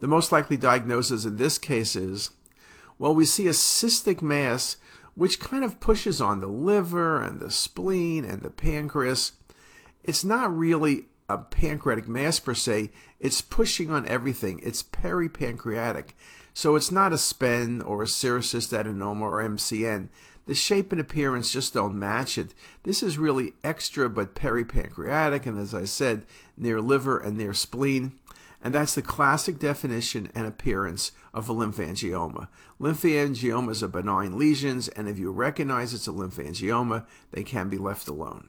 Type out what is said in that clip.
The most likely diagnosis in this case is well, we see a cystic mass which kind of pushes on the liver and the spleen and the pancreas. It's not really a pancreatic mass per se, it's pushing on everything. It's peripancreatic. So it's not a SPEN or a serous adenoma or MCN. The shape and appearance just don't match it. This is really extra but peripancreatic, and as I said, near liver and near spleen. And that's the classic definition and appearance of a lymphangioma. Lymphangiomas are benign lesions, and if you recognize it's a lymphangioma, they can be left alone.